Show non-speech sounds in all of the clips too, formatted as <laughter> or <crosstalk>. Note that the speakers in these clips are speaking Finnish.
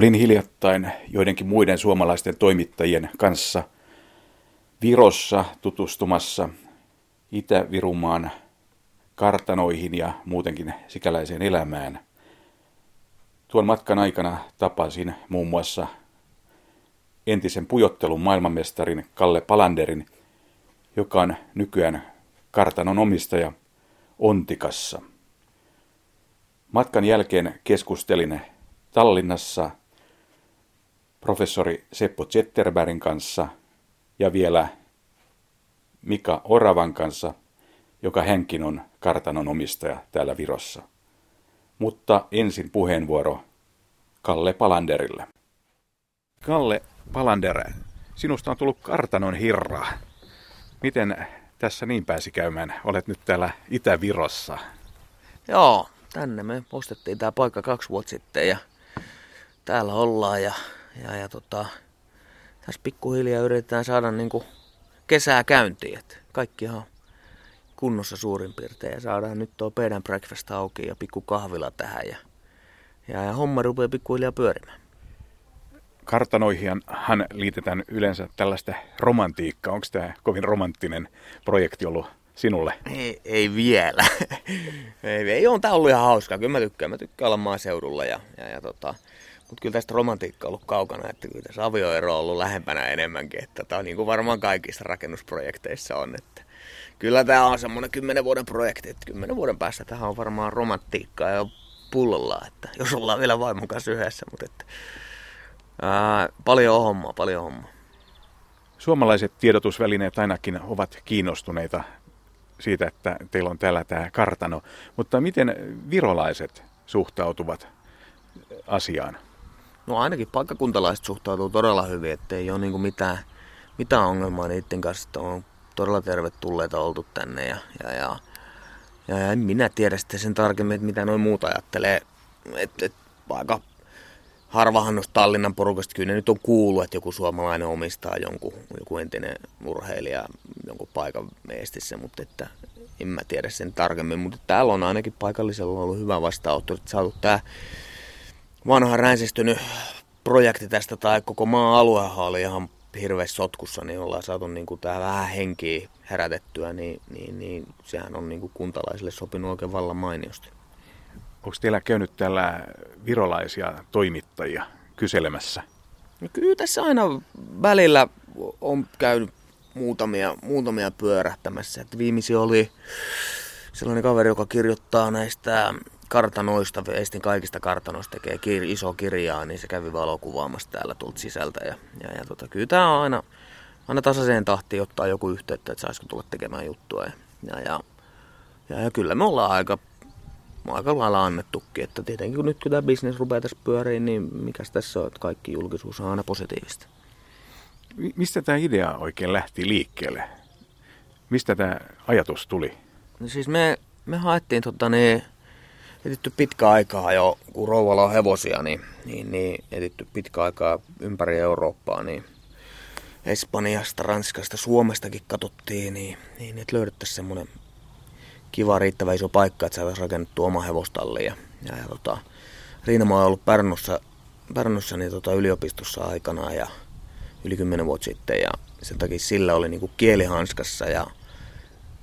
Olin hiljattain joidenkin muiden suomalaisten toimittajien kanssa Virossa tutustumassa Itä-Virumaan kartanoihin ja muutenkin sikäläiseen elämään. Tuon matkan aikana tapasin muun muassa entisen pujottelun maailmanmestarin Kalle Palanderin, joka on nykyään kartanon omistaja Ontikassa. Matkan jälkeen keskustelin Tallinnassa professori Seppo Zetterbergin kanssa ja vielä Mika Oravan kanssa, joka hänkin on kartanon omistaja täällä Virossa. Mutta ensin puheenvuoro Kalle Palanderille. Kalle Palander, sinusta on tullut kartanon hirra. Miten tässä niin pääsi käymään? Olet nyt täällä Itä-Virossa. Joo, tänne me ostettiin tämä paikka kaksi vuotta sitten ja täällä ollaan ja, ja, ja tota, tässä pikkuhiljaa yritetään saada niinku kesää käyntiin. Et kaikkihan kunnossa suurin piirtein ja saadaan nyt tuo and breakfast auki ja pikku kahvila tähän ja, ja, ja homma rupeaa pikkuhiljaa pyörimään. Kartanoihin hän liitetään yleensä tällaista romantiikkaa. Onko tämä kovin romanttinen projekti ollut sinulle? Ei, ei vielä. <laughs> ei, ei on tämä ollut ihan hauskaa. Kyllä mä tykkään. Mä tykkään olla maaseudulla ja, ja, ja tota, mutta kyllä tästä romantiikka on ollut kaukana, että kyllä tässä avioero on ollut lähempänä enemmänkin. Että tämä on niin kuin varmaan kaikissa rakennusprojekteissa on. Että kyllä tämä on semmoinen kymmenen vuoden projekti, että kymmenen vuoden päästä tähän on varmaan romantiikkaa ja pullolla, että jos ollaan vielä vaimon kanssa yhdessä. Mutta että, ää, paljon hommaa, paljon hommaa. Suomalaiset tiedotusvälineet ainakin ovat kiinnostuneita siitä, että teillä on täällä tämä kartano. Mutta miten virolaiset suhtautuvat asiaan? No ainakin paikkakuntalaiset suhtautuu todella hyvin, ettei ole niin mitään, mitään ongelmaa niiden kanssa, että on todella tervetulleita oltu tänne ja, ja, ja, ja, en minä tiedä sitten sen tarkemmin, että mitä noin muuta ajattelee. Et, et, aika harvahan noista Tallinnan porukasta kyllä nyt on kuullut, että joku suomalainen omistaa jonkun, joku entinen urheilija jonkun paikan meestissä, mutta että en mä tiedä sen tarkemmin. Mutta täällä on ainakin paikallisella ollut hyvä vastaanotto, että saatu tämä vanha ränsistynyt projekti tästä tai koko maan aluehan oli ihan hirveässä sotkussa, niin ollaan saatu niin kuin tähän vähän henkiä herätettyä, niin, niin, niin sehän on niin kuin kuntalaisille sopinut oikein vallan mainiosti. Onko teillä käynyt täällä virolaisia toimittajia kyselemässä? No kyllä tässä aina välillä on käynyt muutamia, muutamia pyörähtämässä. Että viimeisin oli sellainen kaveri, joka kirjoittaa näistä kartanoista, Estin kaikista kartanoista tekee kir, iso kirjaa, niin se kävi valokuvaamassa täällä tulta sisältä. Ja, ja, ja tota, kyllä tämä on aina, aina tasaiseen tahtiin ottaa joku yhteyttä, että saisiko tulla tekemään juttua. Ja, ja, ja, ja, ja kyllä me ollaan aika, aika lailla annettukin, että tietenkin kun nyt kun tämä bisnes rupeaa tässä pyöriin, niin mikäs tässä on, että kaikki julkisuus on aina positiivista. Mistä tämä idea oikein lähti liikkeelle? Mistä tämä ajatus tuli? No siis me, me haettiin tota niin, etitty pitkä aikaa jo, kun rouvalla on hevosia, niin, niin, niin etitty pitkä aikaa ympäri Eurooppaa, niin Espanjasta, Ranskasta, Suomestakin katsottiin, niin, niin että löydettäisiin semmoinen kiva, riittävä iso paikka, että saataisiin rakennettu oma hevostalli. Ja, ja, ja tota, Riinamo on ollut Pärnussa, Pärnussa niin tota, yliopistossa aikana ja yli kymmenen vuotta sitten ja sen takia sillä oli niin kuin kielihanskassa ja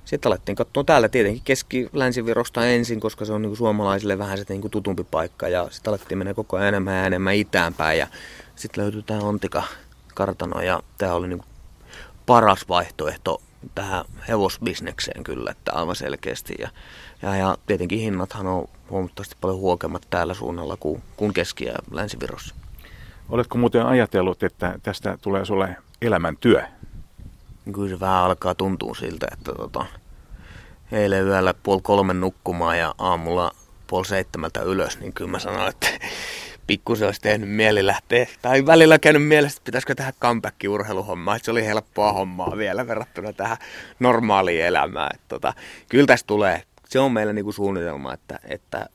sitten alettiin katsoa täällä tietenkin keski-länsivirosta ensin, koska se on niin kuin suomalaisille vähän se niin tutumpi paikka. Ja sitten alettiin mennä koko ajan enemmän ja enemmän itäänpäin. Ja sitten löytyi tämä Ontika kartano ja tämä oli niin kuin paras vaihtoehto tähän hevosbisnekseen kyllä, että aivan selkeästi. Ja, ja, ja tietenkin hinnathan on huomattavasti paljon huokemmat täällä suunnalla kuin, kuin Keski- ja Länsivirossa. Oletko muuten ajatellut, että tästä tulee sulle elämäntyö? Niin kyllä se vähän alkaa tuntua siltä, että tota, eilen yöllä puoli kolmen nukkumaan ja aamulla puoli seitsemältä ylös, niin kyllä mä sanoin, että pikkusen olisi tehnyt mieli lähteä. Tai välillä käynyt mielessä, että pitäisikö tehdä comeback urheiluhommaa. Että se oli helppoa hommaa vielä verrattuna tähän normaaliin elämään. Että tota, kyllä tästä tulee. Se on meillä niinku suunnitelma, että, että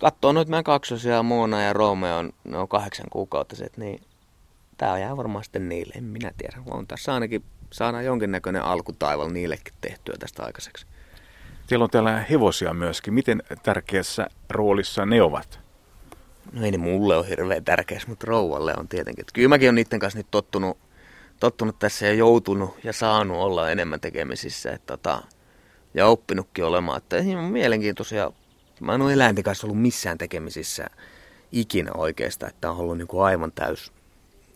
katsoo noita meidän kaksosia, Moona ja Romeo, ne on kahdeksan kuukautiset, niin tämä jää varmaan sitten niille, en minä tiedä. On tässä ainakin saadaan jonkinnäköinen alkutaival niillekin tehtyä tästä aikaiseksi. Teillä on täällä hevosia myöskin. Miten tärkeässä roolissa ne ovat? No ei ne mulle ole hirveän tärkeä, mutta rouvalle on tietenkin. Että kyllä mäkin olen niiden kanssa nyt tottunut, tottunut tässä ja joutunut ja saanut olla enemmän tekemisissä. Että tota, ja oppinutkin olemaan. Että on mielenkiintoisia. Mä en ole eläinten kanssa ollut missään tekemisissä ikinä oikeastaan. Että on ollut niin kuin aivan täys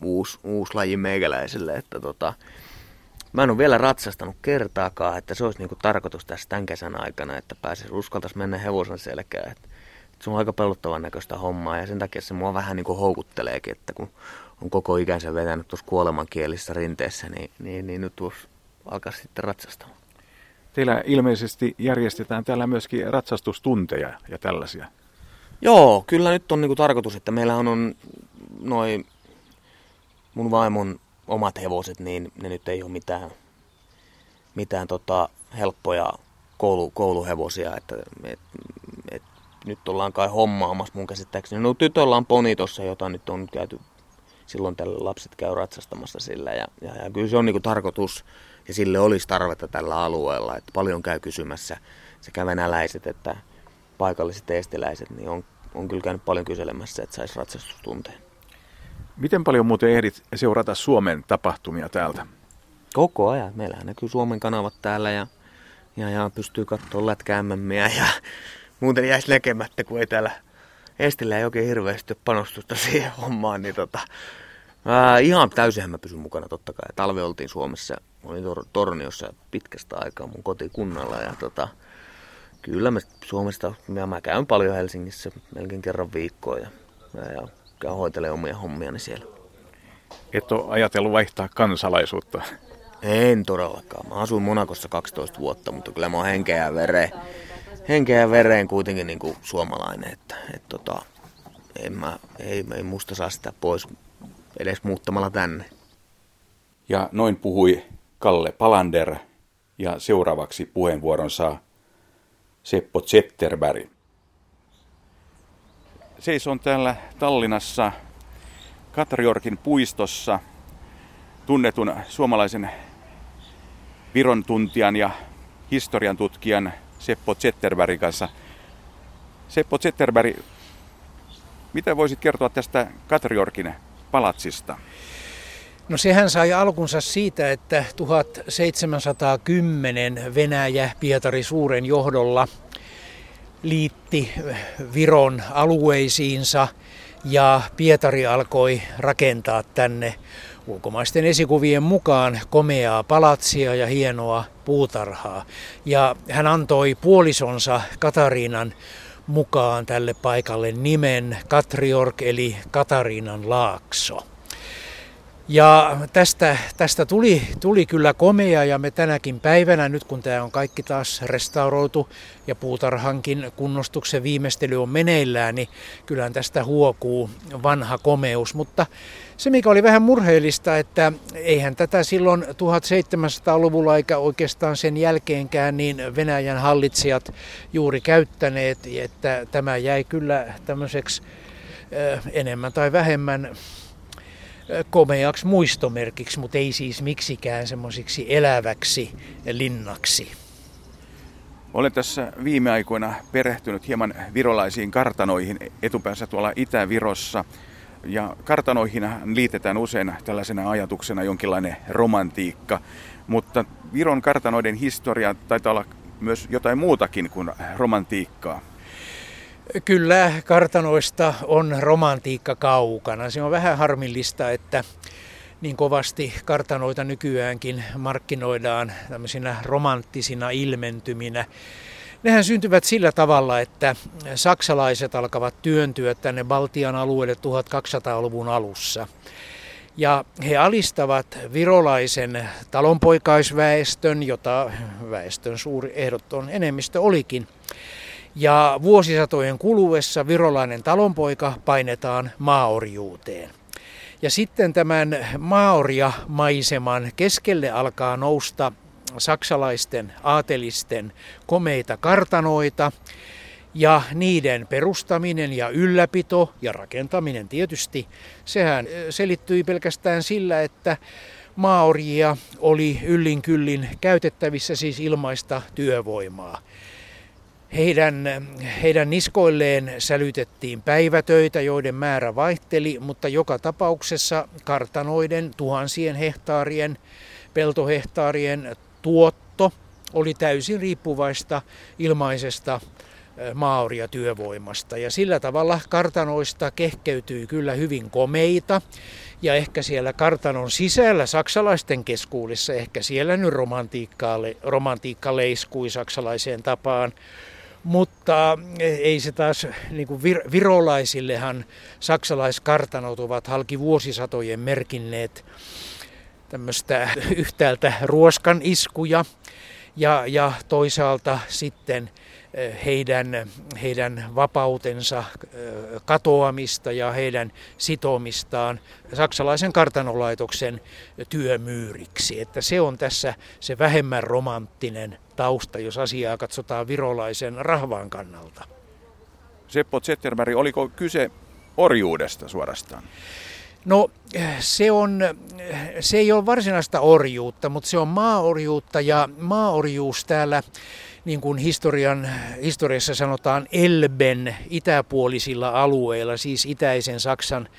uusi, uusi laji meikäläiselle. Että tota, Mä en ole vielä ratsastanut kertaakaan, että se olisi niinku tarkoitus tässä tämän kesän aikana, että pääsisi uskaltaisi mennä hevosen selkään. Että, että se on aika pelottavan näköistä hommaa ja sen takia se mua vähän niinku houkutteleekin, että kun on koko ikänsä vetänyt tuossa kuolemankielisessä rinteessä, niin, niin, niin nyt tuossa alkaa sitten ratsastamaan. Teillä ilmeisesti järjestetään täällä myöskin ratsastustunteja ja tällaisia. Joo, kyllä nyt on niinku tarkoitus, että meillä on noin mun vaimon omat hevoset, niin ne nyt ei ole mitään, mitään tota helppoja koulu, kouluhevosia, että et, et, nyt ollaan kai hommaamassa mun käsittääkseni. No tytöllä on poni tossa, jota nyt on käyty, silloin tällä lapset käy ratsastamassa sillä ja, ja, ja kyllä se on niinku tarkoitus ja sille olisi tarvetta tällä alueella, että paljon käy kysymässä sekä venäläiset että paikalliset estiläiset, niin on, on kyllä käynyt paljon kyselemässä, että saisi ratsastustunteen. Miten paljon muuten ehdit seurata Suomen tapahtumia täältä? Koko ajan. Meillähän näkyy Suomen kanavat täällä ja, ja, ja pystyy katsoa lätkäämmämmiä ja <laughs> muuten jäisi näkemättä, kun ei täällä Estillä ei oikein hirveästi panostusta <laughs> siihen hommaan, niin tota, ää, ihan täysinhän mä pysyn mukana totta kai. Talve oltiin Suomessa, olin tor- Torniossa pitkästä aikaa mun kotikunnalla ja tota, kyllä mä Suomesta, ja mä käyn paljon Helsingissä melkein kerran viikkoon ja, ja, ja käyn hoitelemaan omia hommiani siellä. Et ole ajatellut vaihtaa kansalaisuutta? En todellakaan. Mä asuin Monakossa 12 vuotta, mutta kyllä mä oon henkeä ja vereen, henkeä ja vereen kuitenkin niin kuin suomalainen. Että, et tota, en mä, ei, ei musta saa sitä pois edes muuttamalla tänne. Ja noin puhui Kalle Palander ja seuraavaksi puheenvuoron saa Seppo Zetterberg seison täällä Tallinnassa Katriorkin puistossa tunnetun suomalaisen Viron tuntijan ja historian tutkijan Seppo Zetterbergin kanssa. Seppo Zetterberg, mitä voisit kertoa tästä Katriorkin palatsista? No sehän sai alkunsa siitä, että 1710 Venäjä Pietari Suuren johdolla – liitti Viron alueisiinsa ja Pietari alkoi rakentaa tänne ulkomaisten esikuvien mukaan komeaa palatsia ja hienoa puutarhaa. Ja hän antoi puolisonsa Katariinan mukaan tälle paikalle nimen Katriork eli Katariinan laakso. Ja tästä, tästä tuli, tuli kyllä komea ja me tänäkin päivänä, nyt kun tämä on kaikki taas restauroitu ja puutarhankin kunnostuksen viimeistely on meneillään, niin kyllähän tästä huokuu vanha komeus. Mutta se mikä oli vähän murheellista, että eihän tätä silloin 1700-luvulla eikä oikeastaan sen jälkeenkään niin Venäjän hallitsijat juuri käyttäneet, että tämä jäi kyllä tämmöiseksi enemmän tai vähemmän komeaksi muistomerkiksi, mutta ei siis miksikään semmoisiksi eläväksi linnaksi. Olen tässä viime aikoina perehtynyt hieman virolaisiin kartanoihin etupäässä tuolla Itä-Virossa. Ja kartanoihin liitetään usein tällaisena ajatuksena jonkinlainen romantiikka, mutta Viron kartanoiden historia taitaa olla myös jotain muutakin kuin romantiikkaa. Kyllä kartanoista on romantiikka kaukana. Se on vähän harmillista, että niin kovasti kartanoita nykyäänkin markkinoidaan tämmöisinä romanttisina ilmentyminä. Nehän syntyvät sillä tavalla, että saksalaiset alkavat työntyä tänne Baltian alueelle 1200-luvun alussa. Ja he alistavat virolaisen talonpoikaisväestön, jota väestön suuri ehdoton enemmistö olikin. Ja vuosisatojen kuluessa virolainen talonpoika painetaan maaorjuuteen. Ja sitten tämän maoria-maiseman keskelle alkaa nousta saksalaisten aatelisten komeita kartanoita, ja niiden perustaminen ja ylläpito ja rakentaminen tietysti, sehän selittyi pelkästään sillä, että maorjia oli yllin kyllin käytettävissä siis ilmaista työvoimaa. Heidän, heidän niskoilleen sälytettiin päivätöitä, joiden määrä vaihteli, mutta joka tapauksessa kartanoiden tuhansien hehtaarien, peltohehtaarien tuotto oli täysin riippuvaista ilmaisesta maoria työvoimasta. Ja sillä tavalla kartanoista kehkeytyy kyllä hyvin komeita. Ja ehkä siellä kartanon sisällä saksalaisten keskuudessa, ehkä siellä nyt romantiikka leiskui saksalaiseen tapaan. Mutta ei se taas, niin kuin vir, virolaisillehan saksalaiskartanot ovat halki vuosisatojen merkinneet tämmöistä yhtäältä ruoskan iskuja ja, ja toisaalta sitten heidän, heidän vapautensa katoamista ja heidän sitomistaan saksalaisen kartanolaitoksen työmyyriksi. Että se on tässä se vähemmän romanttinen tausta, jos asiaa katsotaan virolaisen rahvaan kannalta. Seppo Zetterberg, oliko kyse orjuudesta suorastaan? No se, on, se ei ole varsinaista orjuutta, mutta se on maaorjuutta ja maaorjuus täällä niin kuin historian, historiassa sanotaan Elben itäpuolisilla alueilla, siis itäisen Saksan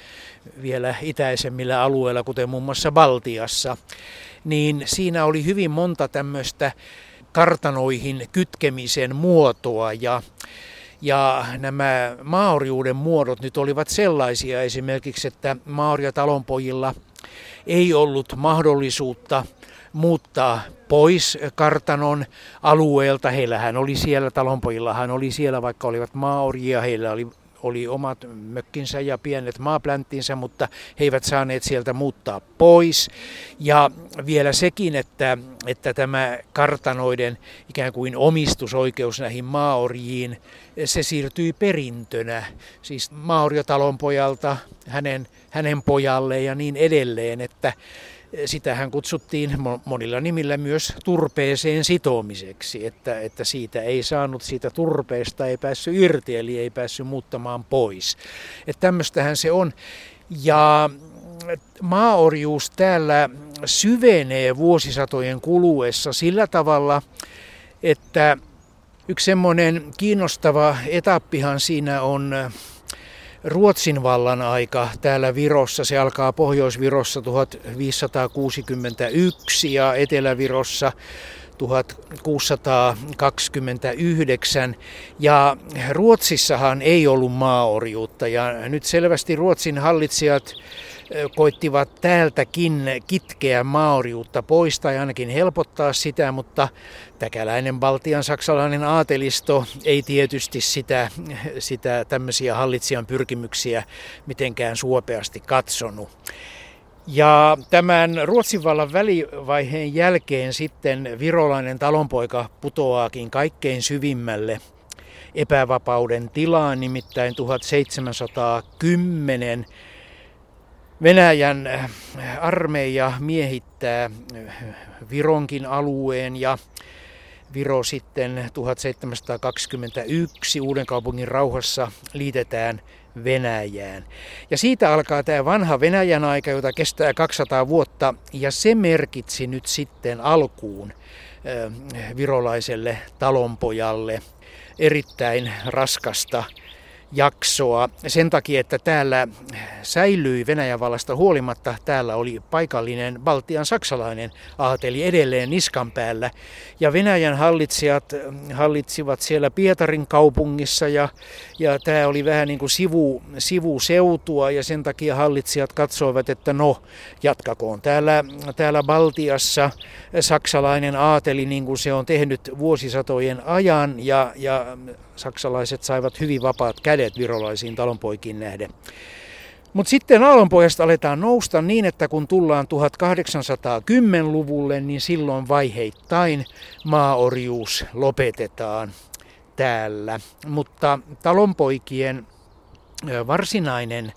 vielä itäisemmillä alueilla, kuten muun muassa Baltiassa, niin siinä oli hyvin monta tämmöistä kartanoihin kytkemisen muotoa ja ja nämä maoriuden muodot nyt olivat sellaisia esimerkiksi, että maoria talonpojilla ei ollut mahdollisuutta muuttaa pois kartanon alueelta. Heillähän oli siellä, talonpojillahan oli siellä, vaikka olivat maoria, heillä oli oli omat mökkinsä ja pienet maaplänttinsä, mutta he eivät saaneet sieltä muuttaa pois. Ja vielä sekin, että, että tämä kartanoiden ikään kuin omistusoikeus näihin maaorjiin, se siirtyi perintönä, siis maoriotalonpojalta hänen, hänen pojalle ja niin edelleen, että Sitähän kutsuttiin monilla nimillä myös turpeeseen sitomiseksi, että, että siitä ei saanut siitä turpeesta, ei päässyt irti, eli ei päässyt muuttamaan pois. Että tämmöistähän se on. Ja maaorjuus täällä syvenee vuosisatojen kuluessa sillä tavalla, että yksi semmoinen kiinnostava etappihan siinä on Ruotsin vallan aika täällä Virossa, se alkaa Pohjois-Virossa 1561 ja Etelä-Virossa 1629 ja Ruotsissahan ei ollut maaorjuutta. Ja nyt selvästi Ruotsin hallitsijat koittivat täältäkin kitkeä maoriutta pois tai ainakin helpottaa sitä, mutta täkäläinen Baltian saksalainen aatelisto ei tietysti sitä, sitä tämmöisiä hallitsijan pyrkimyksiä mitenkään suopeasti katsonut. Ja tämän Ruotsin vallan välivaiheen jälkeen sitten virolainen talonpoika putoaakin kaikkein syvimmälle epävapauden tilaan, nimittäin 1710 Venäjän äh, armeija miehittää äh, Vironkin alueen ja Viro sitten 1721 uuden kaupungin rauhassa liitetään Venäjään. Ja siitä alkaa tämä vanha Venäjän aika, jota kestää 200 vuotta, ja se merkitsi nyt sitten alkuun äh, virolaiselle talonpojalle erittäin raskasta jaksoa sen takia, että täällä säilyi Venäjän vallasta huolimatta. Täällä oli paikallinen Baltian saksalainen aateli edelleen niskan päällä. Ja Venäjän hallitsijat hallitsivat siellä Pietarin kaupungissa ja, ja tämä oli vähän niin kuin sivu, sivuseutua ja sen takia hallitsijat katsoivat, että no jatkakoon täällä, täällä Baltiassa saksalainen aateli niin kuin se on tehnyt vuosisatojen ajan ja, ja saksalaiset saivat hyvin vapaat kädet virolaisiin talonpoikiin nähden. Mutta sitten aallonpojasta aletaan nousta niin, että kun tullaan 1810-luvulle, niin silloin vaiheittain maaorjuus lopetetaan täällä. Mutta talonpoikien varsinainen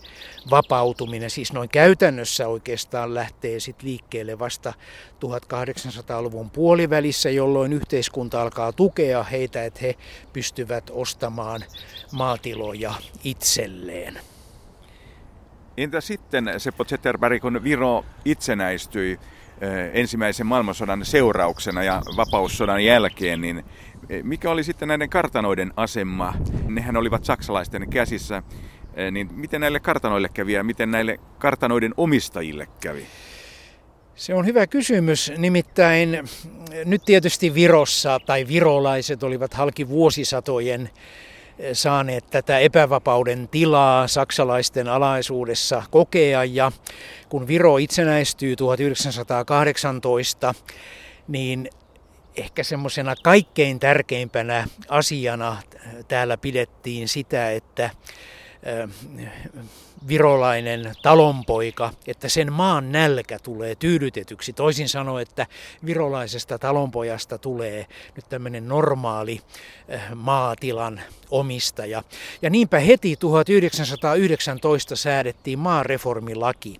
vapautuminen, siis noin käytännössä oikeastaan lähtee sit liikkeelle vasta 1800-luvun puolivälissä, jolloin yhteiskunta alkaa tukea heitä, että he pystyvät ostamaan maatiloja itselleen. Entä sitten Seppo Zetterberg, kun Viro itsenäistyi ensimmäisen maailmansodan seurauksena ja vapaussodan jälkeen, niin mikä oli sitten näiden kartanoiden asema? Nehän olivat saksalaisten käsissä. E, niin miten näille kartanoille kävi ja miten näille kartanoiden omistajille kävi? Se on hyvä kysymys. Nimittäin nyt tietysti Virossa tai virolaiset olivat halki vuosisatojen saaneet tätä epävapauden tilaa saksalaisten alaisuudessa kokea ja kun Viro itsenäistyy 1918, niin ehkä semmoisena kaikkein tärkeimpänä asiana täällä pidettiin sitä, että virolainen talonpoika, että sen maan nälkä tulee tyydytetyksi. Toisin sanoen, että virolaisesta talonpojasta tulee nyt tämmöinen normaali maatilan omistaja. Ja niinpä heti 1919 säädettiin maareformilaki.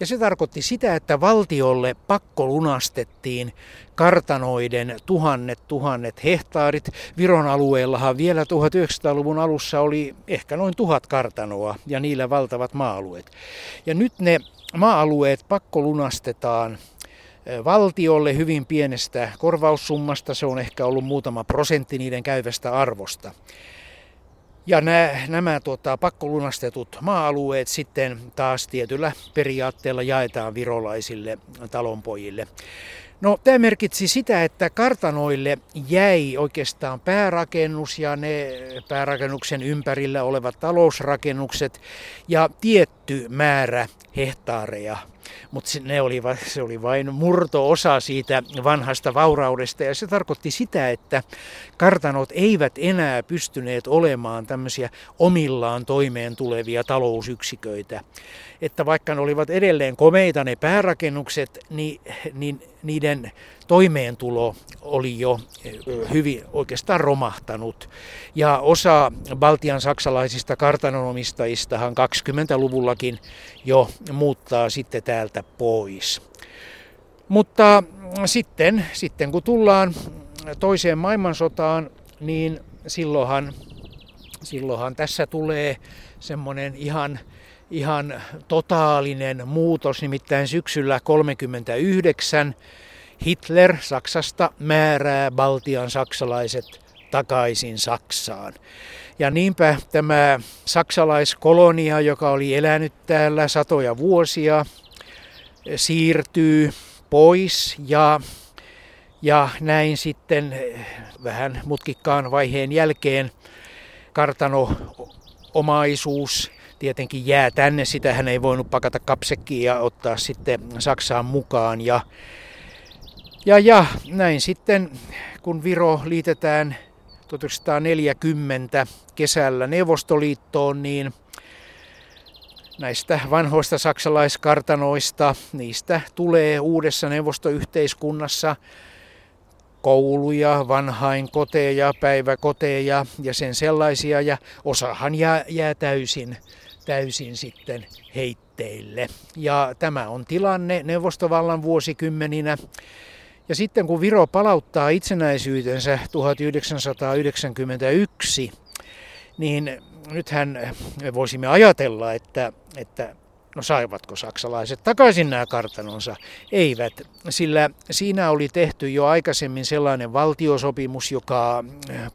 Ja se tarkoitti sitä, että valtiolle pakko lunastettiin kartanoiden tuhannet tuhannet hehtaarit. Viron alueellahan vielä 1900-luvun alussa oli ehkä noin tuhat kartanoa ja niillä valtavat maa-alueet. Ja nyt ne maa-alueet pakko lunastetaan valtiolle hyvin pienestä korvaussummasta, se on ehkä ollut muutama prosentti niiden käyvästä arvosta. Ja nämä, nämä tota, pakkolunastetut maa-alueet sitten taas tietyllä periaatteella jaetaan virolaisille talonpojille. No tämä merkitsi sitä, että kartanoille jäi oikeastaan päärakennus ja ne päärakennuksen ympärillä olevat talousrakennukset ja tietty määrä hehtaareja mutta oli, se oli vain murto-osa siitä vanhasta vauraudesta ja se tarkoitti sitä, että kartanot eivät enää pystyneet olemaan tämmöisiä omillaan toimeen tulevia talousyksiköitä. Että vaikka ne olivat edelleen komeita ne päärakennukset, niin, niin niiden toimeentulo oli jo hyvin oikeastaan romahtanut. Ja osa Baltian saksalaisista kartanonomistajistahan 20-luvullakin jo muuttaa sitten täältä pois. Mutta sitten, sitten kun tullaan toiseen maailmansotaan, niin silloinhan, silloinhan tässä tulee semmoinen ihan, ihan totaalinen muutos, nimittäin syksyllä 1939 Hitler Saksasta määrää Baltian saksalaiset takaisin Saksaan. Ja niinpä tämä saksalaiskolonia, joka oli elänyt täällä satoja vuosia, siirtyy pois ja, ja näin sitten vähän mutkikkaan vaiheen jälkeen kartano omaisuus tietenkin jää tänne. Sitä hän ei voinut pakata kapsekkiin ja ottaa sitten Saksaan mukaan. Ja, ja, ja näin sitten, kun Viro liitetään 1940 kesällä Neuvostoliittoon, niin näistä vanhoista saksalaiskartanoista, niistä tulee uudessa neuvostoyhteiskunnassa kouluja, vanhainkoteja, päiväkoteja ja sen sellaisia, ja osahan jää, jää täysin, täysin sitten heitteille. Ja tämä on tilanne neuvostovallan vuosikymmeninä. Ja sitten kun Viro palauttaa itsenäisyytensä 1991, niin nythän voisimme ajatella, että, että no saivatko saksalaiset takaisin nämä kartanonsa? Eivät, sillä siinä oli tehty jo aikaisemmin sellainen valtiosopimus, joka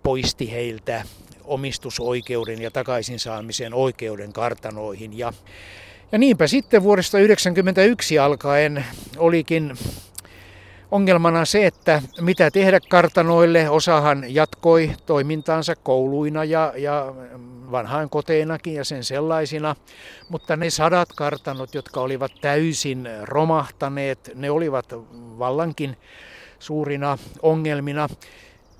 poisti heiltä omistusoikeuden ja takaisin saamisen oikeuden kartanoihin. Ja, ja niinpä sitten vuodesta 1991 alkaen olikin ongelmana se, että mitä tehdä kartanoille. Osahan jatkoi toimintaansa kouluina ja, ja vanhaan koteinakin ja sen sellaisina, mutta ne sadat kartanot, jotka olivat täysin romahtaneet, ne olivat vallankin suurina ongelmina.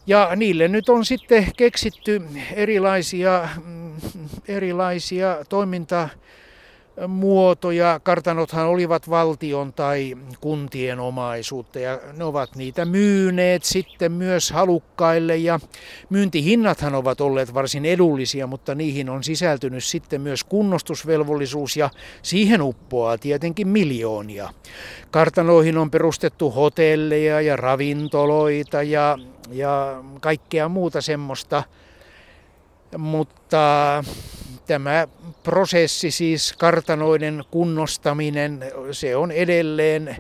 Ja niille nyt on sitten keksitty erilaisia, mm, erilaisia toimintaa muotoja. Kartanothan olivat valtion tai kuntien omaisuutta ja ne ovat niitä myyneet sitten myös halukkaille ja myyntihinnathan ovat olleet varsin edullisia, mutta niihin on sisältynyt sitten myös kunnostusvelvollisuus ja siihen uppoaa tietenkin miljoonia. Kartanoihin on perustettu hotelleja ja ravintoloita ja, ja kaikkea muuta semmoista, mutta tämä prosessi, siis kartanoiden kunnostaminen, se on edelleen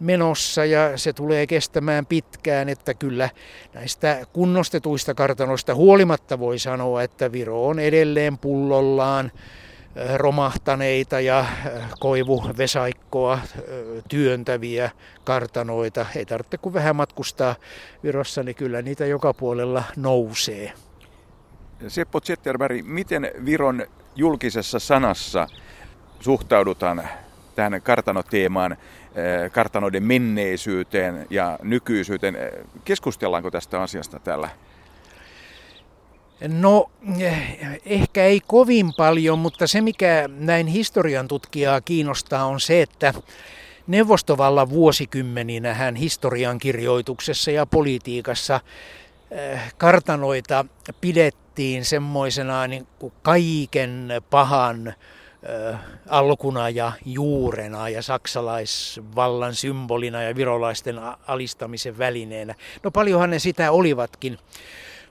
menossa ja se tulee kestämään pitkään, että kyllä näistä kunnostetuista kartanoista huolimatta voi sanoa, että Viro on edelleen pullollaan romahtaneita ja koivuvesaikkoa työntäviä kartanoita. Ei tarvitse kuin vähän matkustaa Virossa, niin kyllä niitä joka puolella nousee. Seppo Zetterberg, miten Viron julkisessa sanassa suhtaudutaan tähän kartanoteemaan, kartanoiden menneisyyteen ja nykyisyyteen? Keskustellaanko tästä asiasta täällä No ehkä ei kovin paljon, mutta se mikä näin historian tutkijaa kiinnostaa on se, että Neuvostovallan vuosikymmeninä hän historian kirjoituksessa ja politiikassa eh, kartanoita pidettiin semmoisena niin kuin kaiken pahan alkuna ja juurena ja saksalaisvallan symbolina ja virolaisten alistamisen välineenä. No paljonhan ne sitä olivatkin.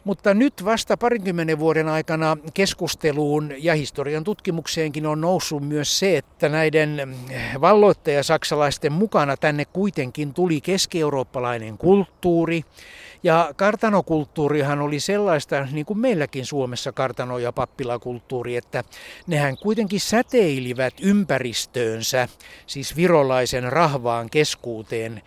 Mutta nyt vasta parinkymmenen vuoden aikana keskusteluun ja historian tutkimukseenkin on noussut myös se, että näiden valloittajasaksalaisten mukana tänne kuitenkin tuli keski-eurooppalainen kulttuuri. Ja kartanokulttuurihan oli sellaista, niin kuin meilläkin Suomessa kartano- ja pappilakulttuuri, että nehän kuitenkin säteilivät ympäristöönsä, siis virolaisen rahvaan keskuuteen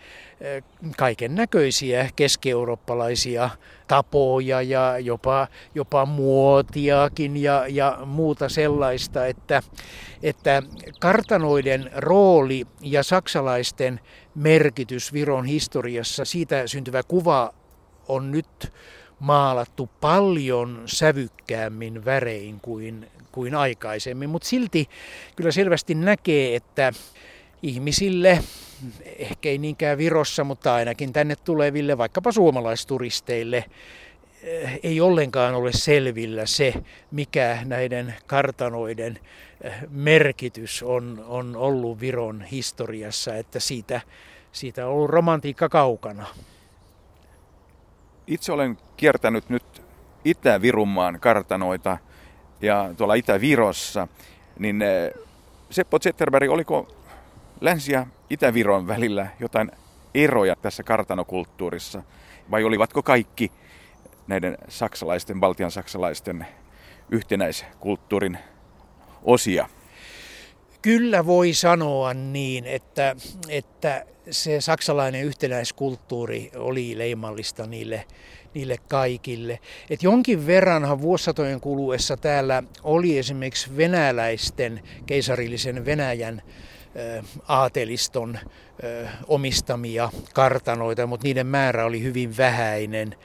kaiken näköisiä keski-eurooppalaisia tapoja ja jopa, jopa muotiakin ja, ja muuta sellaista, että, että kartanoiden rooli ja saksalaisten merkitys Viron historiassa, siitä syntyvä kuva on nyt maalattu paljon sävykkäämmin värein kuin, kuin aikaisemmin, mutta silti kyllä selvästi näkee, että ihmisille ehkä ei niinkään Virossa, mutta ainakin tänne tuleville, vaikkapa suomalaisturisteille, eh, ei ollenkaan ole selvillä se, mikä näiden kartanoiden eh, merkitys on, on ollut Viron historiassa, että siitä, siitä on ollut romantiikka kaukana. Itse olen kiertänyt nyt Itä-Virunmaan kartanoita ja tuolla Itä-Virossa, niin eh, Seppo Zetterberg, oliko Länsi- ja Itä-Viron välillä jotain eroja tässä kartanokulttuurissa? Vai olivatko kaikki näiden saksalaisten, baltian saksalaisten yhtenäiskulttuurin osia? Kyllä voi sanoa niin, että, että se saksalainen yhtenäiskulttuuri oli leimallista niille, niille kaikille. Et jonkin verranhan vuosisatojen kuluessa täällä oli esimerkiksi venäläisten, keisarillisen Venäjän aateliston omistamia kartanoita, mutta niiden määrä oli hyvin vähäinen.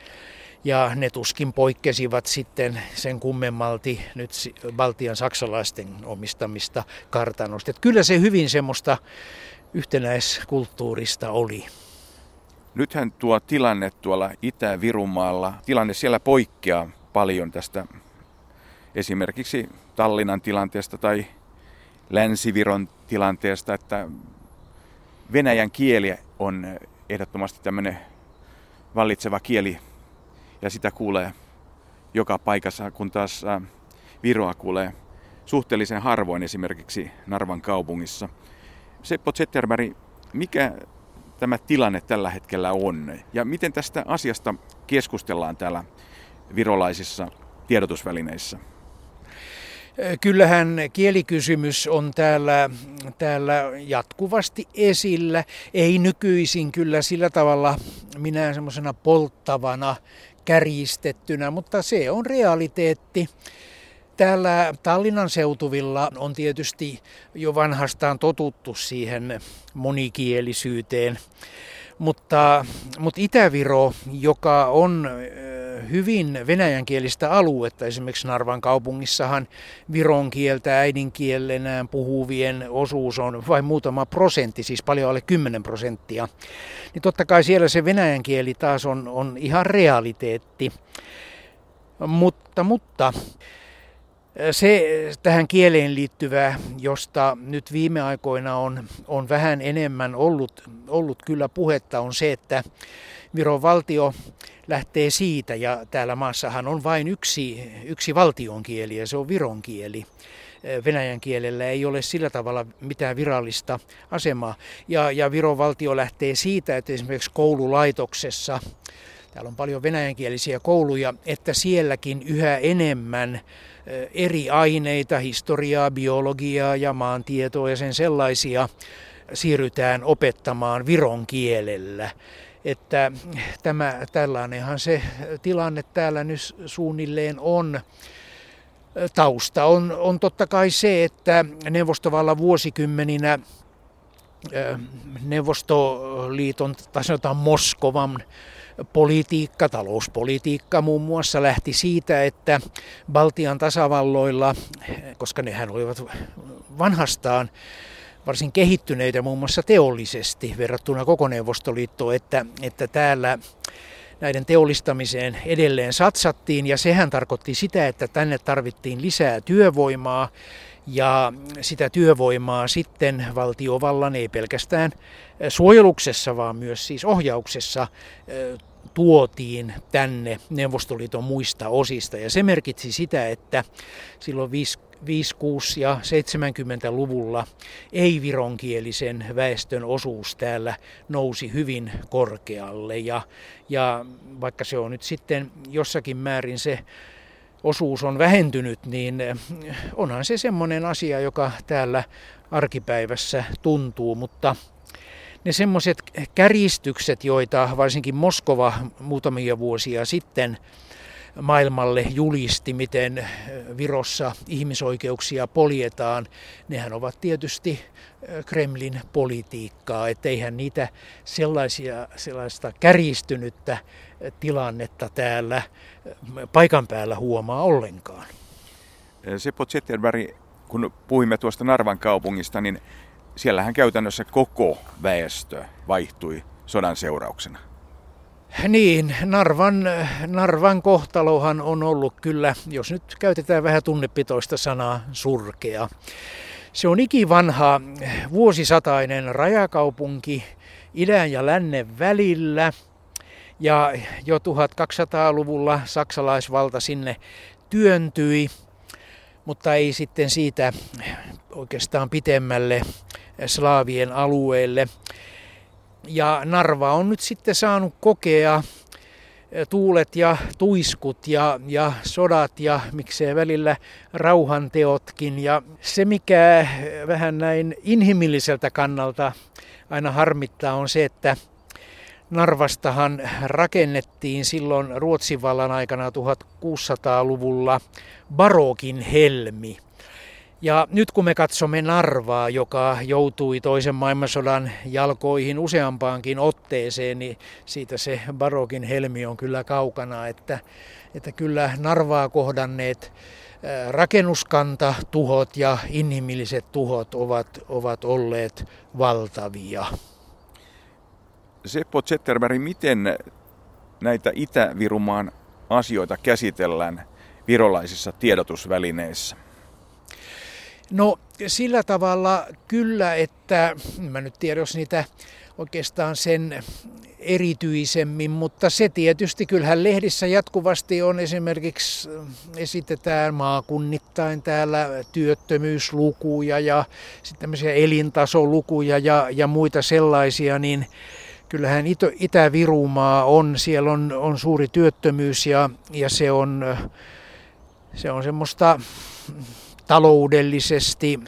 Ja ne tuskin poikkesivat sitten sen kummemmalti nyt Baltian saksalaisten omistamista kartanoista. Että kyllä se hyvin semmoista yhtenäiskulttuurista oli. Nythän tuo tilanne tuolla Itä-Virumaalla, tilanne siellä poikkeaa paljon tästä esimerkiksi Tallinnan tilanteesta tai Länsiviron tilanteesta, että venäjän kieli on ehdottomasti tämmöinen vallitseva kieli ja sitä kuulee joka paikassa, kun taas Viroa kuulee suhteellisen harvoin esimerkiksi Narvan kaupungissa. Seppo Zetterberg, mikä tämä tilanne tällä hetkellä on ja miten tästä asiasta keskustellaan täällä virolaisissa tiedotusvälineissä? Kyllähän kielikysymys on täällä, täällä jatkuvasti esillä. Ei nykyisin kyllä sillä tavalla minä semmoisena polttavana kärjistettynä, mutta se on realiteetti. Täällä Tallinnan seutuvilla on tietysti jo vanhastaan totuttu siihen monikielisyyteen, mutta, mutta Itä-Viro, joka on hyvin venäjänkielistä aluetta. Esimerkiksi Narvan kaupungissahan viron kieltä äidinkielenään puhuvien osuus on vain muutama prosentti, siis paljon alle 10 prosenttia. Niin totta kai siellä se venäjän kieli taas on, on ihan realiteetti. Mutta, mutta se tähän kieleen liittyvää, josta nyt viime aikoina on, on vähän enemmän ollut, ollut kyllä puhetta, on se, että Viron valtio lähtee siitä, ja täällä maassahan on vain yksi, yksi valtionkieli, ja se on viron kieli. venäjän kielellä ei ole sillä tavalla mitään virallista asemaa. Ja, ja Viron valtio lähtee siitä, että esimerkiksi koululaitoksessa, täällä on paljon venäjänkielisiä kouluja, että sielläkin yhä enemmän eri aineita, historiaa, biologiaa ja maantietoa ja sen sellaisia siirrytään opettamaan viron kielellä. Että tämä, tällainenhan se tilanne täällä nyt suunnilleen on. Tausta on, on totta kai se, että neuvostovallan vuosikymmeninä Neuvostoliiton, tai sanotaan Moskovan politiikka, talouspolitiikka muun muassa lähti siitä, että Baltian tasavalloilla, koska nehän olivat vanhastaan varsin kehittyneitä muun muassa teollisesti verrattuna koko Neuvostoliittoon, että, että täällä näiden teollistamiseen edelleen satsattiin. Ja sehän tarkoitti sitä, että tänne tarvittiin lisää työvoimaa. Ja sitä työvoimaa sitten valtiovallan ei pelkästään suojeluksessa, vaan myös siis ohjauksessa tuotiin tänne Neuvostoliiton muista osista. Ja se merkitsi sitä, että silloin 5, 6 ja 70-luvulla ei-vironkielisen väestön osuus täällä nousi hyvin korkealle. Ja, ja vaikka se on nyt sitten jossakin määrin se osuus on vähentynyt, niin onhan se semmoinen asia, joka täällä arkipäivässä tuntuu, mutta ne semmoiset käristykset, joita varsinkin Moskova muutamia vuosia sitten maailmalle julisti, miten Virossa ihmisoikeuksia poljetaan, nehän ovat tietysti Kremlin politiikkaa, etteihän niitä sellaisia, sellaista kärjistynyttä tilannetta täällä paikan päällä huomaa ollenkaan. Seppo Zetterberg, kun puhuimme tuosta Narvan kaupungista, niin siellähän käytännössä koko väestö vaihtui sodan seurauksena. Niin, Narvan, Narvan kohtalohan on ollut kyllä, jos nyt käytetään vähän tunnepitoista sanaa, surkea. Se on ikivanha vuosisatainen rajakaupunki idän ja lännen välillä. Ja jo 1200-luvulla saksalaisvalta sinne työntyi, mutta ei sitten siitä oikeastaan pitemmälle slaavien alueelle. Ja Narva on nyt sitten saanut kokea tuulet ja tuiskut ja, ja sodat ja miksei välillä rauhanteotkin. Ja se, mikä vähän näin inhimilliseltä kannalta aina harmittaa, on se, että Narvastahan rakennettiin silloin Ruotsin vallan aikana 1600-luvulla barokin helmi. Ja nyt kun me katsomme Narvaa, joka joutui toisen maailmansodan jalkoihin useampaankin otteeseen, niin siitä se barokin helmi on kyllä kaukana, että, että kyllä Narvaa kohdanneet rakennuskanta, tuhot ja inhimilliset tuhot ovat, ovat olleet valtavia. Seppo Zetterberg, miten näitä Itä-Virumaan asioita käsitellään virolaisissa tiedotusvälineissä? No sillä tavalla kyllä, että mä nyt tiedä, jos niitä oikeastaan sen erityisemmin, mutta se tietysti kyllähän lehdissä jatkuvasti on esimerkiksi esitetään maakunnittain täällä työttömyyslukuja ja sitten tämmöisiä elintasolukuja ja, ja muita sellaisia, niin kyllähän Itä-Virumaa on, siellä on, on suuri työttömyys ja, ja se on, se on semmoista taloudellisesti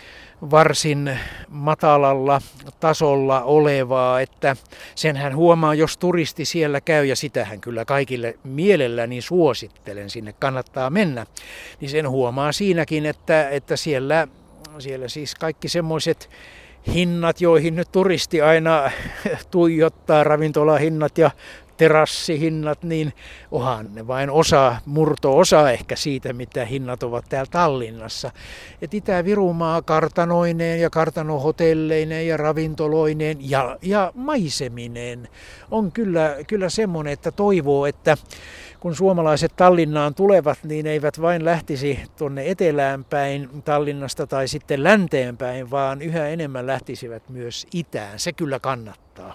varsin matalalla tasolla olevaa, että senhän huomaa, jos turisti siellä käy, ja sitähän kyllä kaikille mielelläni suosittelen, sinne kannattaa mennä, niin sen huomaa siinäkin, että, että siellä, siellä siis kaikki semmoiset hinnat, joihin nyt turisti aina tuijottaa, ravintolahinnat ja terassihinnat, niin onhan ne vain osa, murto-osa ehkä siitä, mitä hinnat ovat täällä Tallinnassa. Et Itä-Virumaa kartanoineen ja kartanohotelleineen ja ravintoloineen ja, ja maisemineen on kyllä, kyllä semmoinen, että toivoo, että kun suomalaiset Tallinnaan tulevat, niin eivät vain lähtisi tuonne etelään päin Tallinnasta tai sitten länteen päin, vaan yhä enemmän lähtisivät myös itään. Se kyllä kannattaa.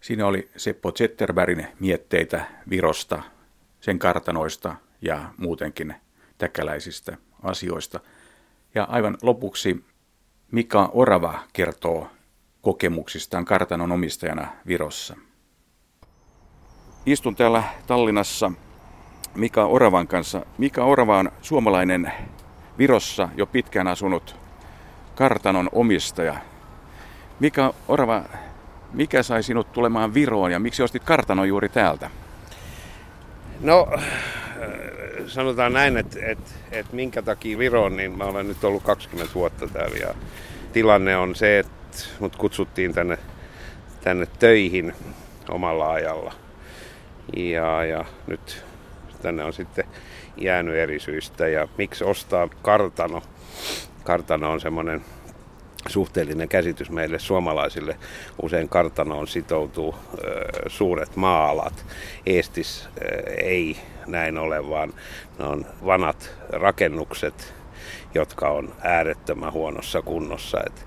Siinä oli Seppo Zetterbergin mietteitä Virosta, sen kartanoista ja muutenkin täkäläisistä asioista. Ja aivan lopuksi Mika Orava kertoo kokemuksistaan kartanon omistajana Virossa. Istun täällä Tallinnassa Mika Oravan kanssa. Mika Orava on suomalainen Virossa jo pitkään asunut kartanon omistaja. Mika Orava, mikä sai sinut tulemaan Viroon ja miksi ostit kartanon juuri täältä? No, sanotaan näin, että, että, että minkä takia Viroon, niin mä olen nyt ollut 20 vuotta täällä ja tilanne on se, että mut kutsuttiin tänne, tänne töihin omalla ajalla. Ja, ja nyt tänne on sitten jäänyt eri syistä. Ja miksi ostaa kartano? Kartano on semmoinen suhteellinen käsitys meille suomalaisille. Usein kartanoon sitoutuu suuret maalat. Eestis ei näin ole, vaan ne on vanat rakennukset, jotka on äärettömän huonossa kunnossa. Et,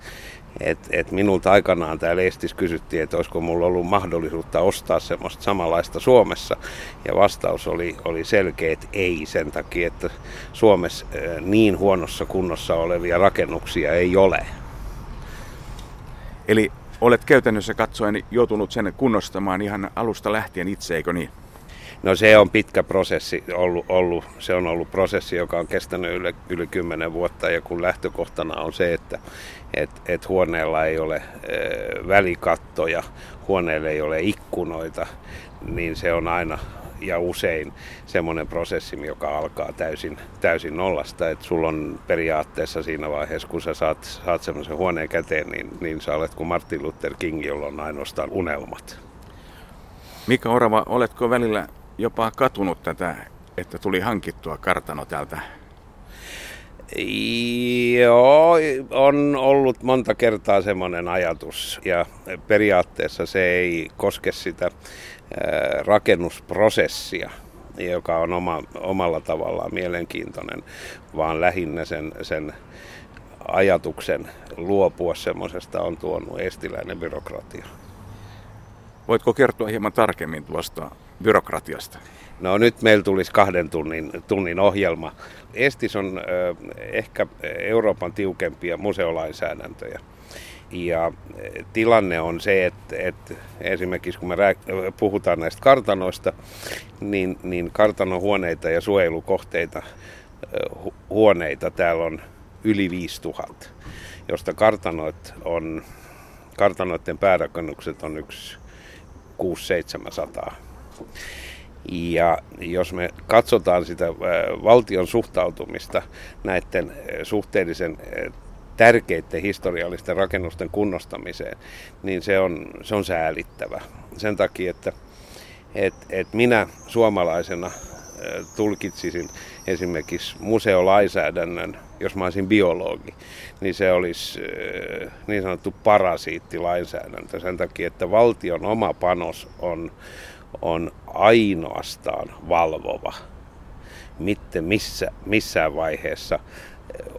et, et minulta aikanaan täällä Estis kysyttiin, että olisiko mulla ollut mahdollisuutta ostaa semmoista samanlaista Suomessa. Ja vastaus oli, oli selkeä, että ei sen takia, että Suomessa niin huonossa kunnossa olevia rakennuksia ei ole. Eli olet käytännössä katsoen joutunut sen kunnostamaan ihan alusta lähtien itse, eikö niin? No se on pitkä prosessi ollut, ollut. Se on ollut prosessi, joka on kestänyt yli, yli 10 vuotta ja kun lähtökohtana on se, että et, et huoneella ei ole e, välikattoja, huoneella ei ole ikkunoita, niin se on aina ja usein semmoinen prosessi, joka alkaa täysin, täysin nollasta, että sulla on periaatteessa siinä vaiheessa, kun sä saat, saat semmoisen huoneen käteen, niin, niin sä olet kuin Martin Luther King, jolla on ainoastaan unelmat. Mika Orava, oletko välillä jopa katunut tätä, että tuli hankittua kartano täältä? Joo, on ollut monta kertaa semmoinen ajatus ja periaatteessa se ei koske sitä rakennusprosessia, joka on oma, omalla tavallaan mielenkiintoinen, vaan lähinnä sen, sen ajatuksen luopua semmoisesta on tuonut estiläinen byrokratia. Voitko kertoa hieman tarkemmin tuosta byrokratiasta? No nyt meillä tulisi kahden tunnin, tunnin ohjelma. Estis on ö, ehkä Euroopan tiukempia museolainsäädäntöjä. Ja tilanne on se, että, että esimerkiksi kun me puhutaan näistä kartanoista, niin, niin kartanohuoneita ja suojelukohteita huoneita täällä on yli 5000, josta kartanoit on, kartanoiden päärakennukset on yksi 6-700. Ja jos me katsotaan sitä valtion suhtautumista näiden suhteellisen tärkeiden historiallisten rakennusten kunnostamiseen, niin se on, se on säälittävä. Sen takia, että et, et minä suomalaisena tulkitsisin esimerkiksi museolainsäädännön, jos mä olisin biologi, niin se olisi niin sanottu parasiittilainsäädäntö sen takia, että valtion oma panos on, on ainoastaan valvova. Mitten missä, missään vaiheessa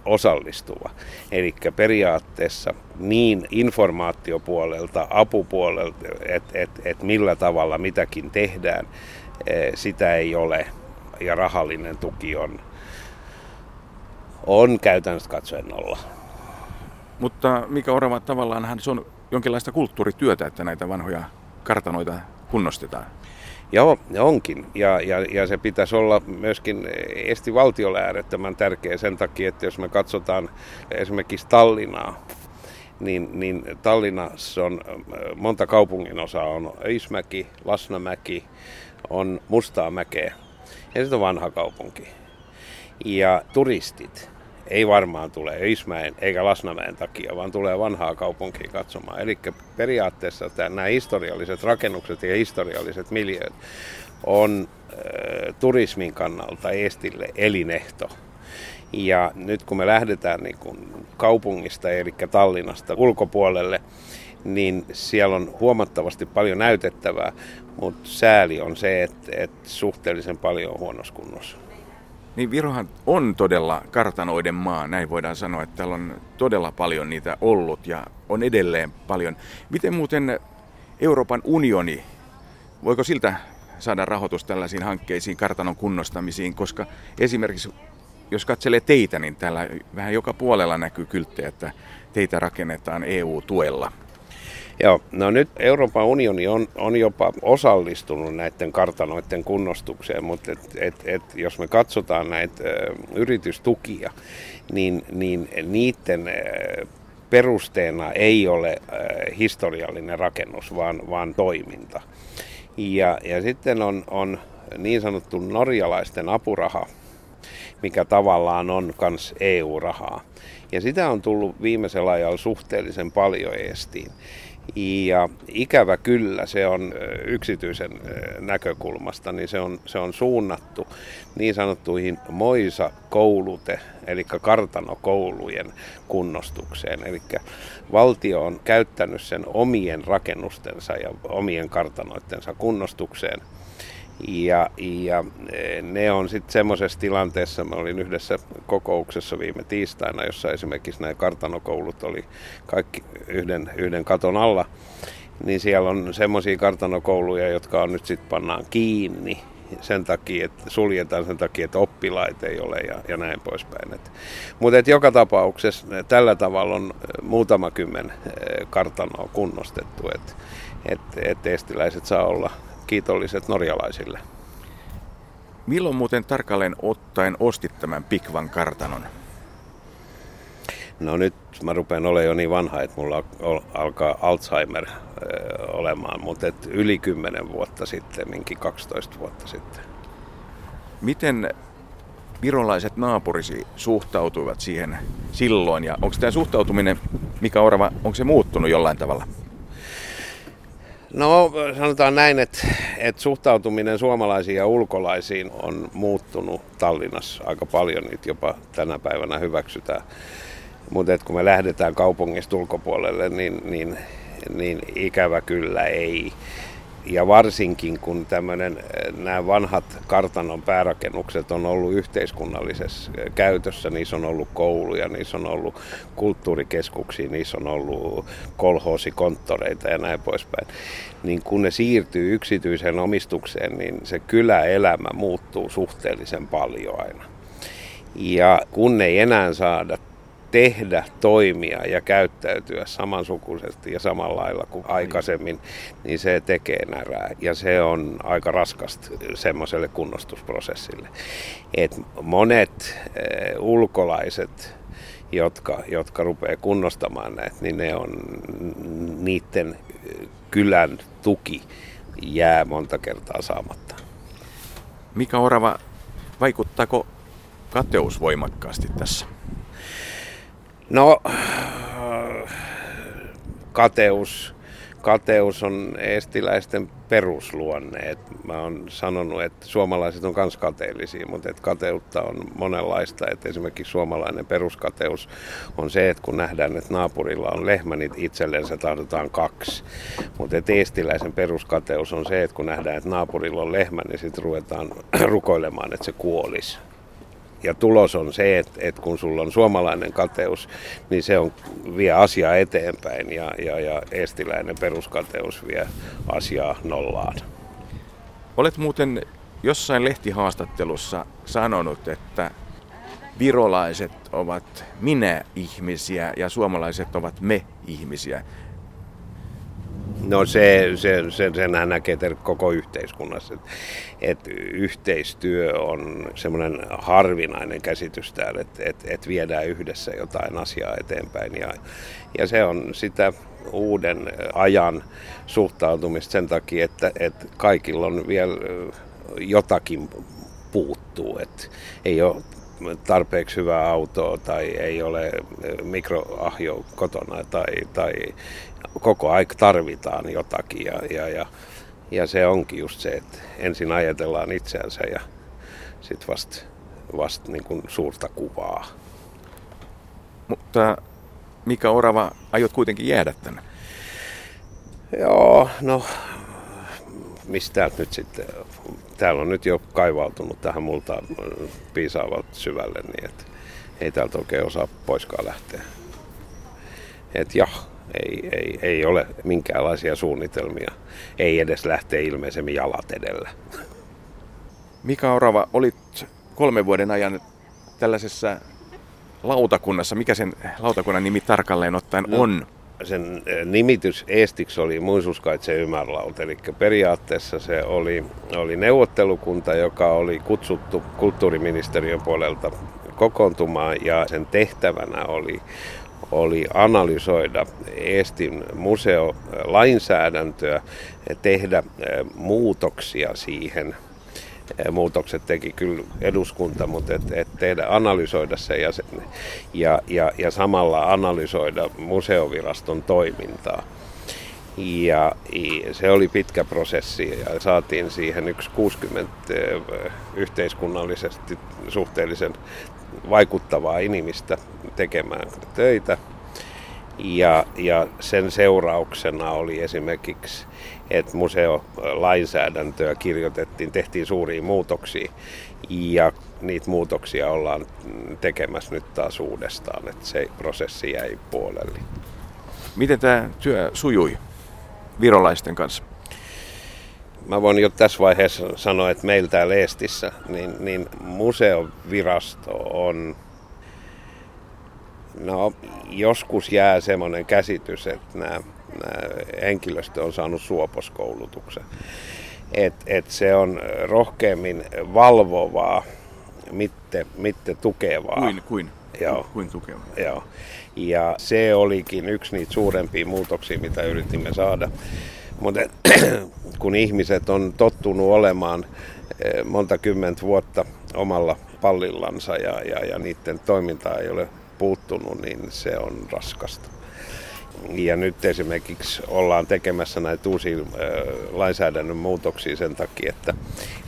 osallistuva. Eli periaatteessa niin informaatiopuolelta, apupuolelta, että et, et millä tavalla mitäkin tehdään, sitä ei ole. Ja rahallinen tuki on, on käytännössä katsoen nolla. Mutta mikä Orava, tavallaan se on jonkinlaista kulttuurityötä, että näitä vanhoja kartanoita kunnostetaan. Joo, onkin. Ja, ja, ja se pitäisi olla myöskin esti valtiolle äärettömän tärkeä sen takia, että jos me katsotaan esimerkiksi Tallinnaa, niin, niin Tallinnassa on monta kaupungin osaa. On Öismäki, Lasnamäki, on Mustaamäkeä ja sitten on vanha kaupunki. Ja turistit ei varmaan tule Öismäen eikä Lasnamäen takia, vaan tulee vanhaa kaupunkia katsomaan. Eli periaatteessa tämä, nämä historialliset rakennukset ja historialliset miljööt on äh, turismin kannalta Estille elinehto. Ja nyt kun me lähdetään niin kuin kaupungista, eli Tallinnasta ulkopuolelle, niin siellä on huomattavasti paljon näytettävää, mutta sääli on se, että, että suhteellisen paljon on huonossa kunnossa. Niin Virohan on todella kartanoiden maa, näin voidaan sanoa, että täällä on todella paljon niitä ollut ja on edelleen paljon. Miten muuten Euroopan unioni, voiko siltä saada rahoitus tällaisiin hankkeisiin, kartanon kunnostamisiin, koska esimerkiksi jos katselee teitä, niin täällä vähän joka puolella näkyy kylttejä, että teitä rakennetaan EU-tuella. Joo, no nyt Euroopan unioni on, on jopa osallistunut näiden kartanoiden kunnostukseen, mutta et, et, et, jos me katsotaan näitä ö, yritystukia, niin, niin niiden ö, perusteena ei ole ö, historiallinen rakennus, vaan, vaan toiminta. Ja, ja sitten on, on niin sanottu norjalaisten apuraha, mikä tavallaan on myös EU-rahaa. Ja sitä on tullut viimeisellä ajalla suhteellisen paljon estiin. Ja ikävä kyllä se on yksityisen näkökulmasta, niin se on, se on suunnattu niin sanottuihin Moisa-koulute, eli kartanokoulujen kunnostukseen. Eli valtio on käyttänyt sen omien rakennustensa ja omien kartanoittensa kunnostukseen – ja, ja e, ne on sitten semmoisessa tilanteessa, mä olin yhdessä kokouksessa viime tiistaina, jossa esimerkiksi nämä kartanokoulut oli kaikki yhden, yhden katon alla, niin siellä on semmoisia kartanokouluja, jotka on nyt sitten pannaan kiinni sen takia, että suljetaan sen takia, että oppilaita ei ole ja, ja näin poispäin. Mutta joka tapauksessa tällä tavalla on muutama kymmen e, kartanoa kunnostettu, että et, et estiläiset saa olla kiitolliset norjalaisille. Milloin muuten tarkalleen ottaen ostit tämän Pikvan kartanon? No nyt mä rupean olemaan jo niin vanha, että mulla alkaa Alzheimer olemaan, mutta et yli 10 vuotta sitten, minkin 12 vuotta sitten. Miten virolaiset naapurisi suhtautuivat siihen silloin ja onko tämä suhtautuminen, mikä Orava, onko se muuttunut jollain tavalla? No sanotaan näin, että, että suhtautuminen suomalaisiin ja ulkolaisiin on muuttunut Tallinnassa aika paljon, niitä jopa tänä päivänä hyväksytään. Mutta kun me lähdetään kaupungista ulkopuolelle, niin, niin, niin ikävä kyllä ei ja varsinkin kun tämmöinen, eh, nämä vanhat kartanon päärakennukset on ollut yhteiskunnallisessa eh, käytössä, niissä on ollut kouluja, niissä on ollut kulttuurikeskuksia, niissä on ollut kolhoosikonttoreita ja näin poispäin. Niin kun ne siirtyy yksityiseen omistukseen, niin se kyläelämä muuttuu suhteellisen paljon aina. Ja kun ei enää saada tehdä, toimia ja käyttäytyä samansukuisesti ja samalla lailla kuin aikaisemmin, niin se tekee närää. Ja se on aika raskasta semmoiselle kunnostusprosessille. Et monet eh, ulkolaiset jotka, jotka rupeaa kunnostamaan näitä, niin ne on niiden kylän tuki jää monta kertaa saamatta. Mika Orava, vaikuttaako kateus voimakkaasti tässä? No, kateus, kateus on estiläisten perusluonne. Et mä oon sanonut, että suomalaiset on myös kateellisia, mutta et kateutta on monenlaista. Et esimerkiksi suomalainen peruskateus on se, että kun nähdään, että naapurilla on lehmä, niin itsellensä tahdotaan kaksi. Mutta estiläisen peruskateus on se, että kun nähdään, että naapurilla on lehmä, niin sitten ruvetaan <clears throat> rukoilemaan, että se kuolisi ja tulos on se, että, että kun sulla on suomalainen kateus, niin se on, vie asiaa eteenpäin ja, ja, ja estiläinen peruskateus vie asiaa nollaan. Olet muuten jossain lehtihaastattelussa sanonut, että virolaiset ovat minä-ihmisiä ja suomalaiset ovat me-ihmisiä. No se, se, se, senhän näkee koko yhteiskunnassa, että et yhteistyö on semmoinen harvinainen käsitys täällä, että et, et viedään yhdessä jotain asiaa eteenpäin. Ja, ja se on sitä uuden ajan suhtautumista sen takia, että, että kaikilla on vielä jotakin puuttuu, että ei ole tarpeeksi hyvää autoa tai ei ole mikroahjo kotona tai, tai koko aika tarvitaan jotakin ja, ja, ja, ja se onkin just se, että ensin ajatellaan itseänsä ja sitten vasta vast niin kuin suurta kuvaa. Mutta Mika Orava, aiot kuitenkin jäädä tänne? Joo, no mistä nyt sitten, täällä on nyt jo kaivautunut tähän multaan piisaavalta syvälle, niin että ei täältä oikein osaa poiskaan lähteä. Et jah, ei, ei, ei ole minkäänlaisia suunnitelmia. Ei edes lähteä ilmeisemmin jalat edellä. Mika Orava, olit kolmen vuoden ajan tällaisessa lautakunnassa, mikä sen lautakunnan nimi tarkalleen ottaen no, on? Sen eh, nimitys estiksi oli muisuskaitse ymmärlauta, eli periaatteessa se oli, oli neuvottelukunta, joka oli kutsuttu kulttuuriministeriön puolelta kokoontumaan ja sen tehtävänä oli, oli analysoida Eestin museolainsäädäntöä, tehdä eh, muutoksia siihen. Eh, muutokset teki kyllä eduskunta, mutta et, et tehdä, analysoida se ja, ja, ja, ja samalla analysoida museoviraston toimintaa. Ja se oli pitkä prosessi ja saatiin siihen yksi 60 eh, yhteiskunnallisesti suhteellisen vaikuttavaa inimistä tekemään töitä. Ja, ja sen seurauksena oli esimerkiksi, että museolainsäädäntöä kirjoitettiin, tehtiin suuria muutoksia ja niitä muutoksia ollaan tekemässä nyt taas uudestaan, että se prosessi jäi puolelle. Miten tämä työ sujui virolaisten kanssa? Mä voin jo tässä vaiheessa sanoa, että meillä täällä Eestissä, niin, niin museovirasto on, no joskus jää semmoinen käsitys, että nämä, nämä henkilöstö on saanut suoposkoulutuksen. Että et se on rohkeammin valvovaa, mitte, mitte tukevaa. Kuin, kuin, Joo. kuin tukevaa. Joo. Ja se olikin yksi niitä suurempia muutoksia, mitä yritimme saada. Mutta <clears throat> kun ihmiset on tottunut olemaan eh, monta kymmentä vuotta omalla pallillansa ja, ja, ja niiden toiminta ei ole puuttunut, niin se on raskasta. Ja nyt esimerkiksi ollaan tekemässä näitä uusia äh, lainsäädännön muutoksia sen takia, että,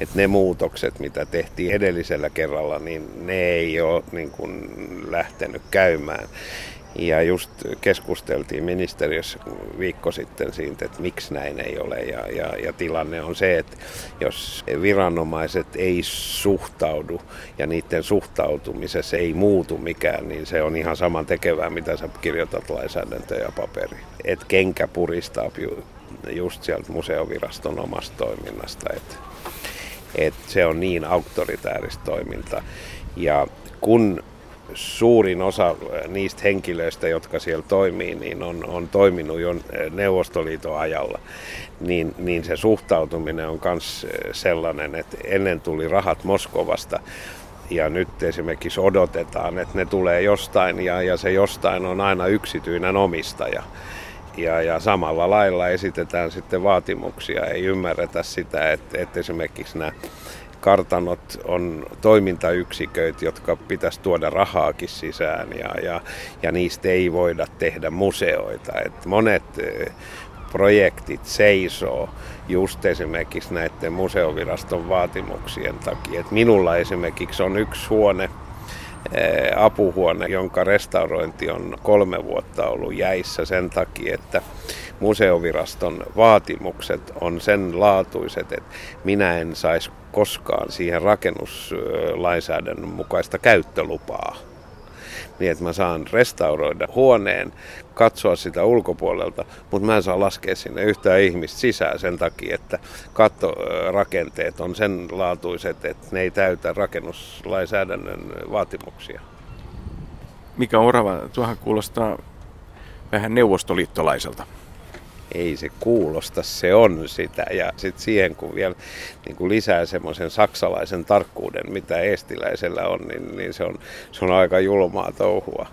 että ne muutokset, mitä tehtiin edellisellä kerralla, niin ne ei ole niin kuin lähtenyt käymään. Ja just keskusteltiin ministeriössä viikko sitten siitä, että miksi näin ei ole. Ja, ja, ja tilanne on se, että jos viranomaiset ei suhtaudu ja niiden suhtautumisessa ei muutu mikään, niin se on ihan saman tekevää, mitä sä kirjoitat lainsäädäntöä ja paperi. Et kenkä puristaa just sieltä museoviraston omasta toiminnasta. Et, et se on niin auktoritääristä toiminta. Ja kun suurin osa äh, niistä henkilöistä, jotka siellä toimii, niin on, on toiminut jo äh, Neuvostoliiton ajalla, niin, niin se suhtautuminen on myös äh, sellainen, että ennen tuli rahat Moskovasta, ja nyt esimerkiksi odotetaan, että ne tulee jostain ja, ja se jostain on aina yksityinen omistaja. Ja, ja samalla lailla esitetään sitten vaatimuksia. Ei ymmärretä sitä, että, että esimerkiksi nämä kartanot on toimintayksiköitä, jotka pitäisi tuoda rahaakin sisään ja, ja, ja niistä ei voida tehdä museoita. Et monet eh, projektit seisoo just esimerkiksi näiden museoviraston vaatimuksien takia. Et minulla esimerkiksi on yksi huone, eh, apuhuone, jonka restaurointi on kolme vuotta ollut jäissä sen takia, että museoviraston vaatimukset on sen laatuiset, että minä en saisi koskaan siihen rakennuslainsäädännön mukaista käyttölupaa. Niin, että mä saan restauroida huoneen, katsoa sitä ulkopuolelta, mutta mä en saa laskea sinne yhtään ihmistä sisään sen takia, että kattorakenteet on sen laatuiset, että ne ei täytä rakennuslainsäädännön vaatimuksia. Mikä Orava, tuohan kuulostaa vähän neuvostoliittolaiselta ei se kuulosta, se on sitä. Ja sitten siihen kun vielä niin kun lisää semmoisen saksalaisen tarkkuuden, mitä estiläisellä on, niin, niin se, on, se on aika julmaa touhua.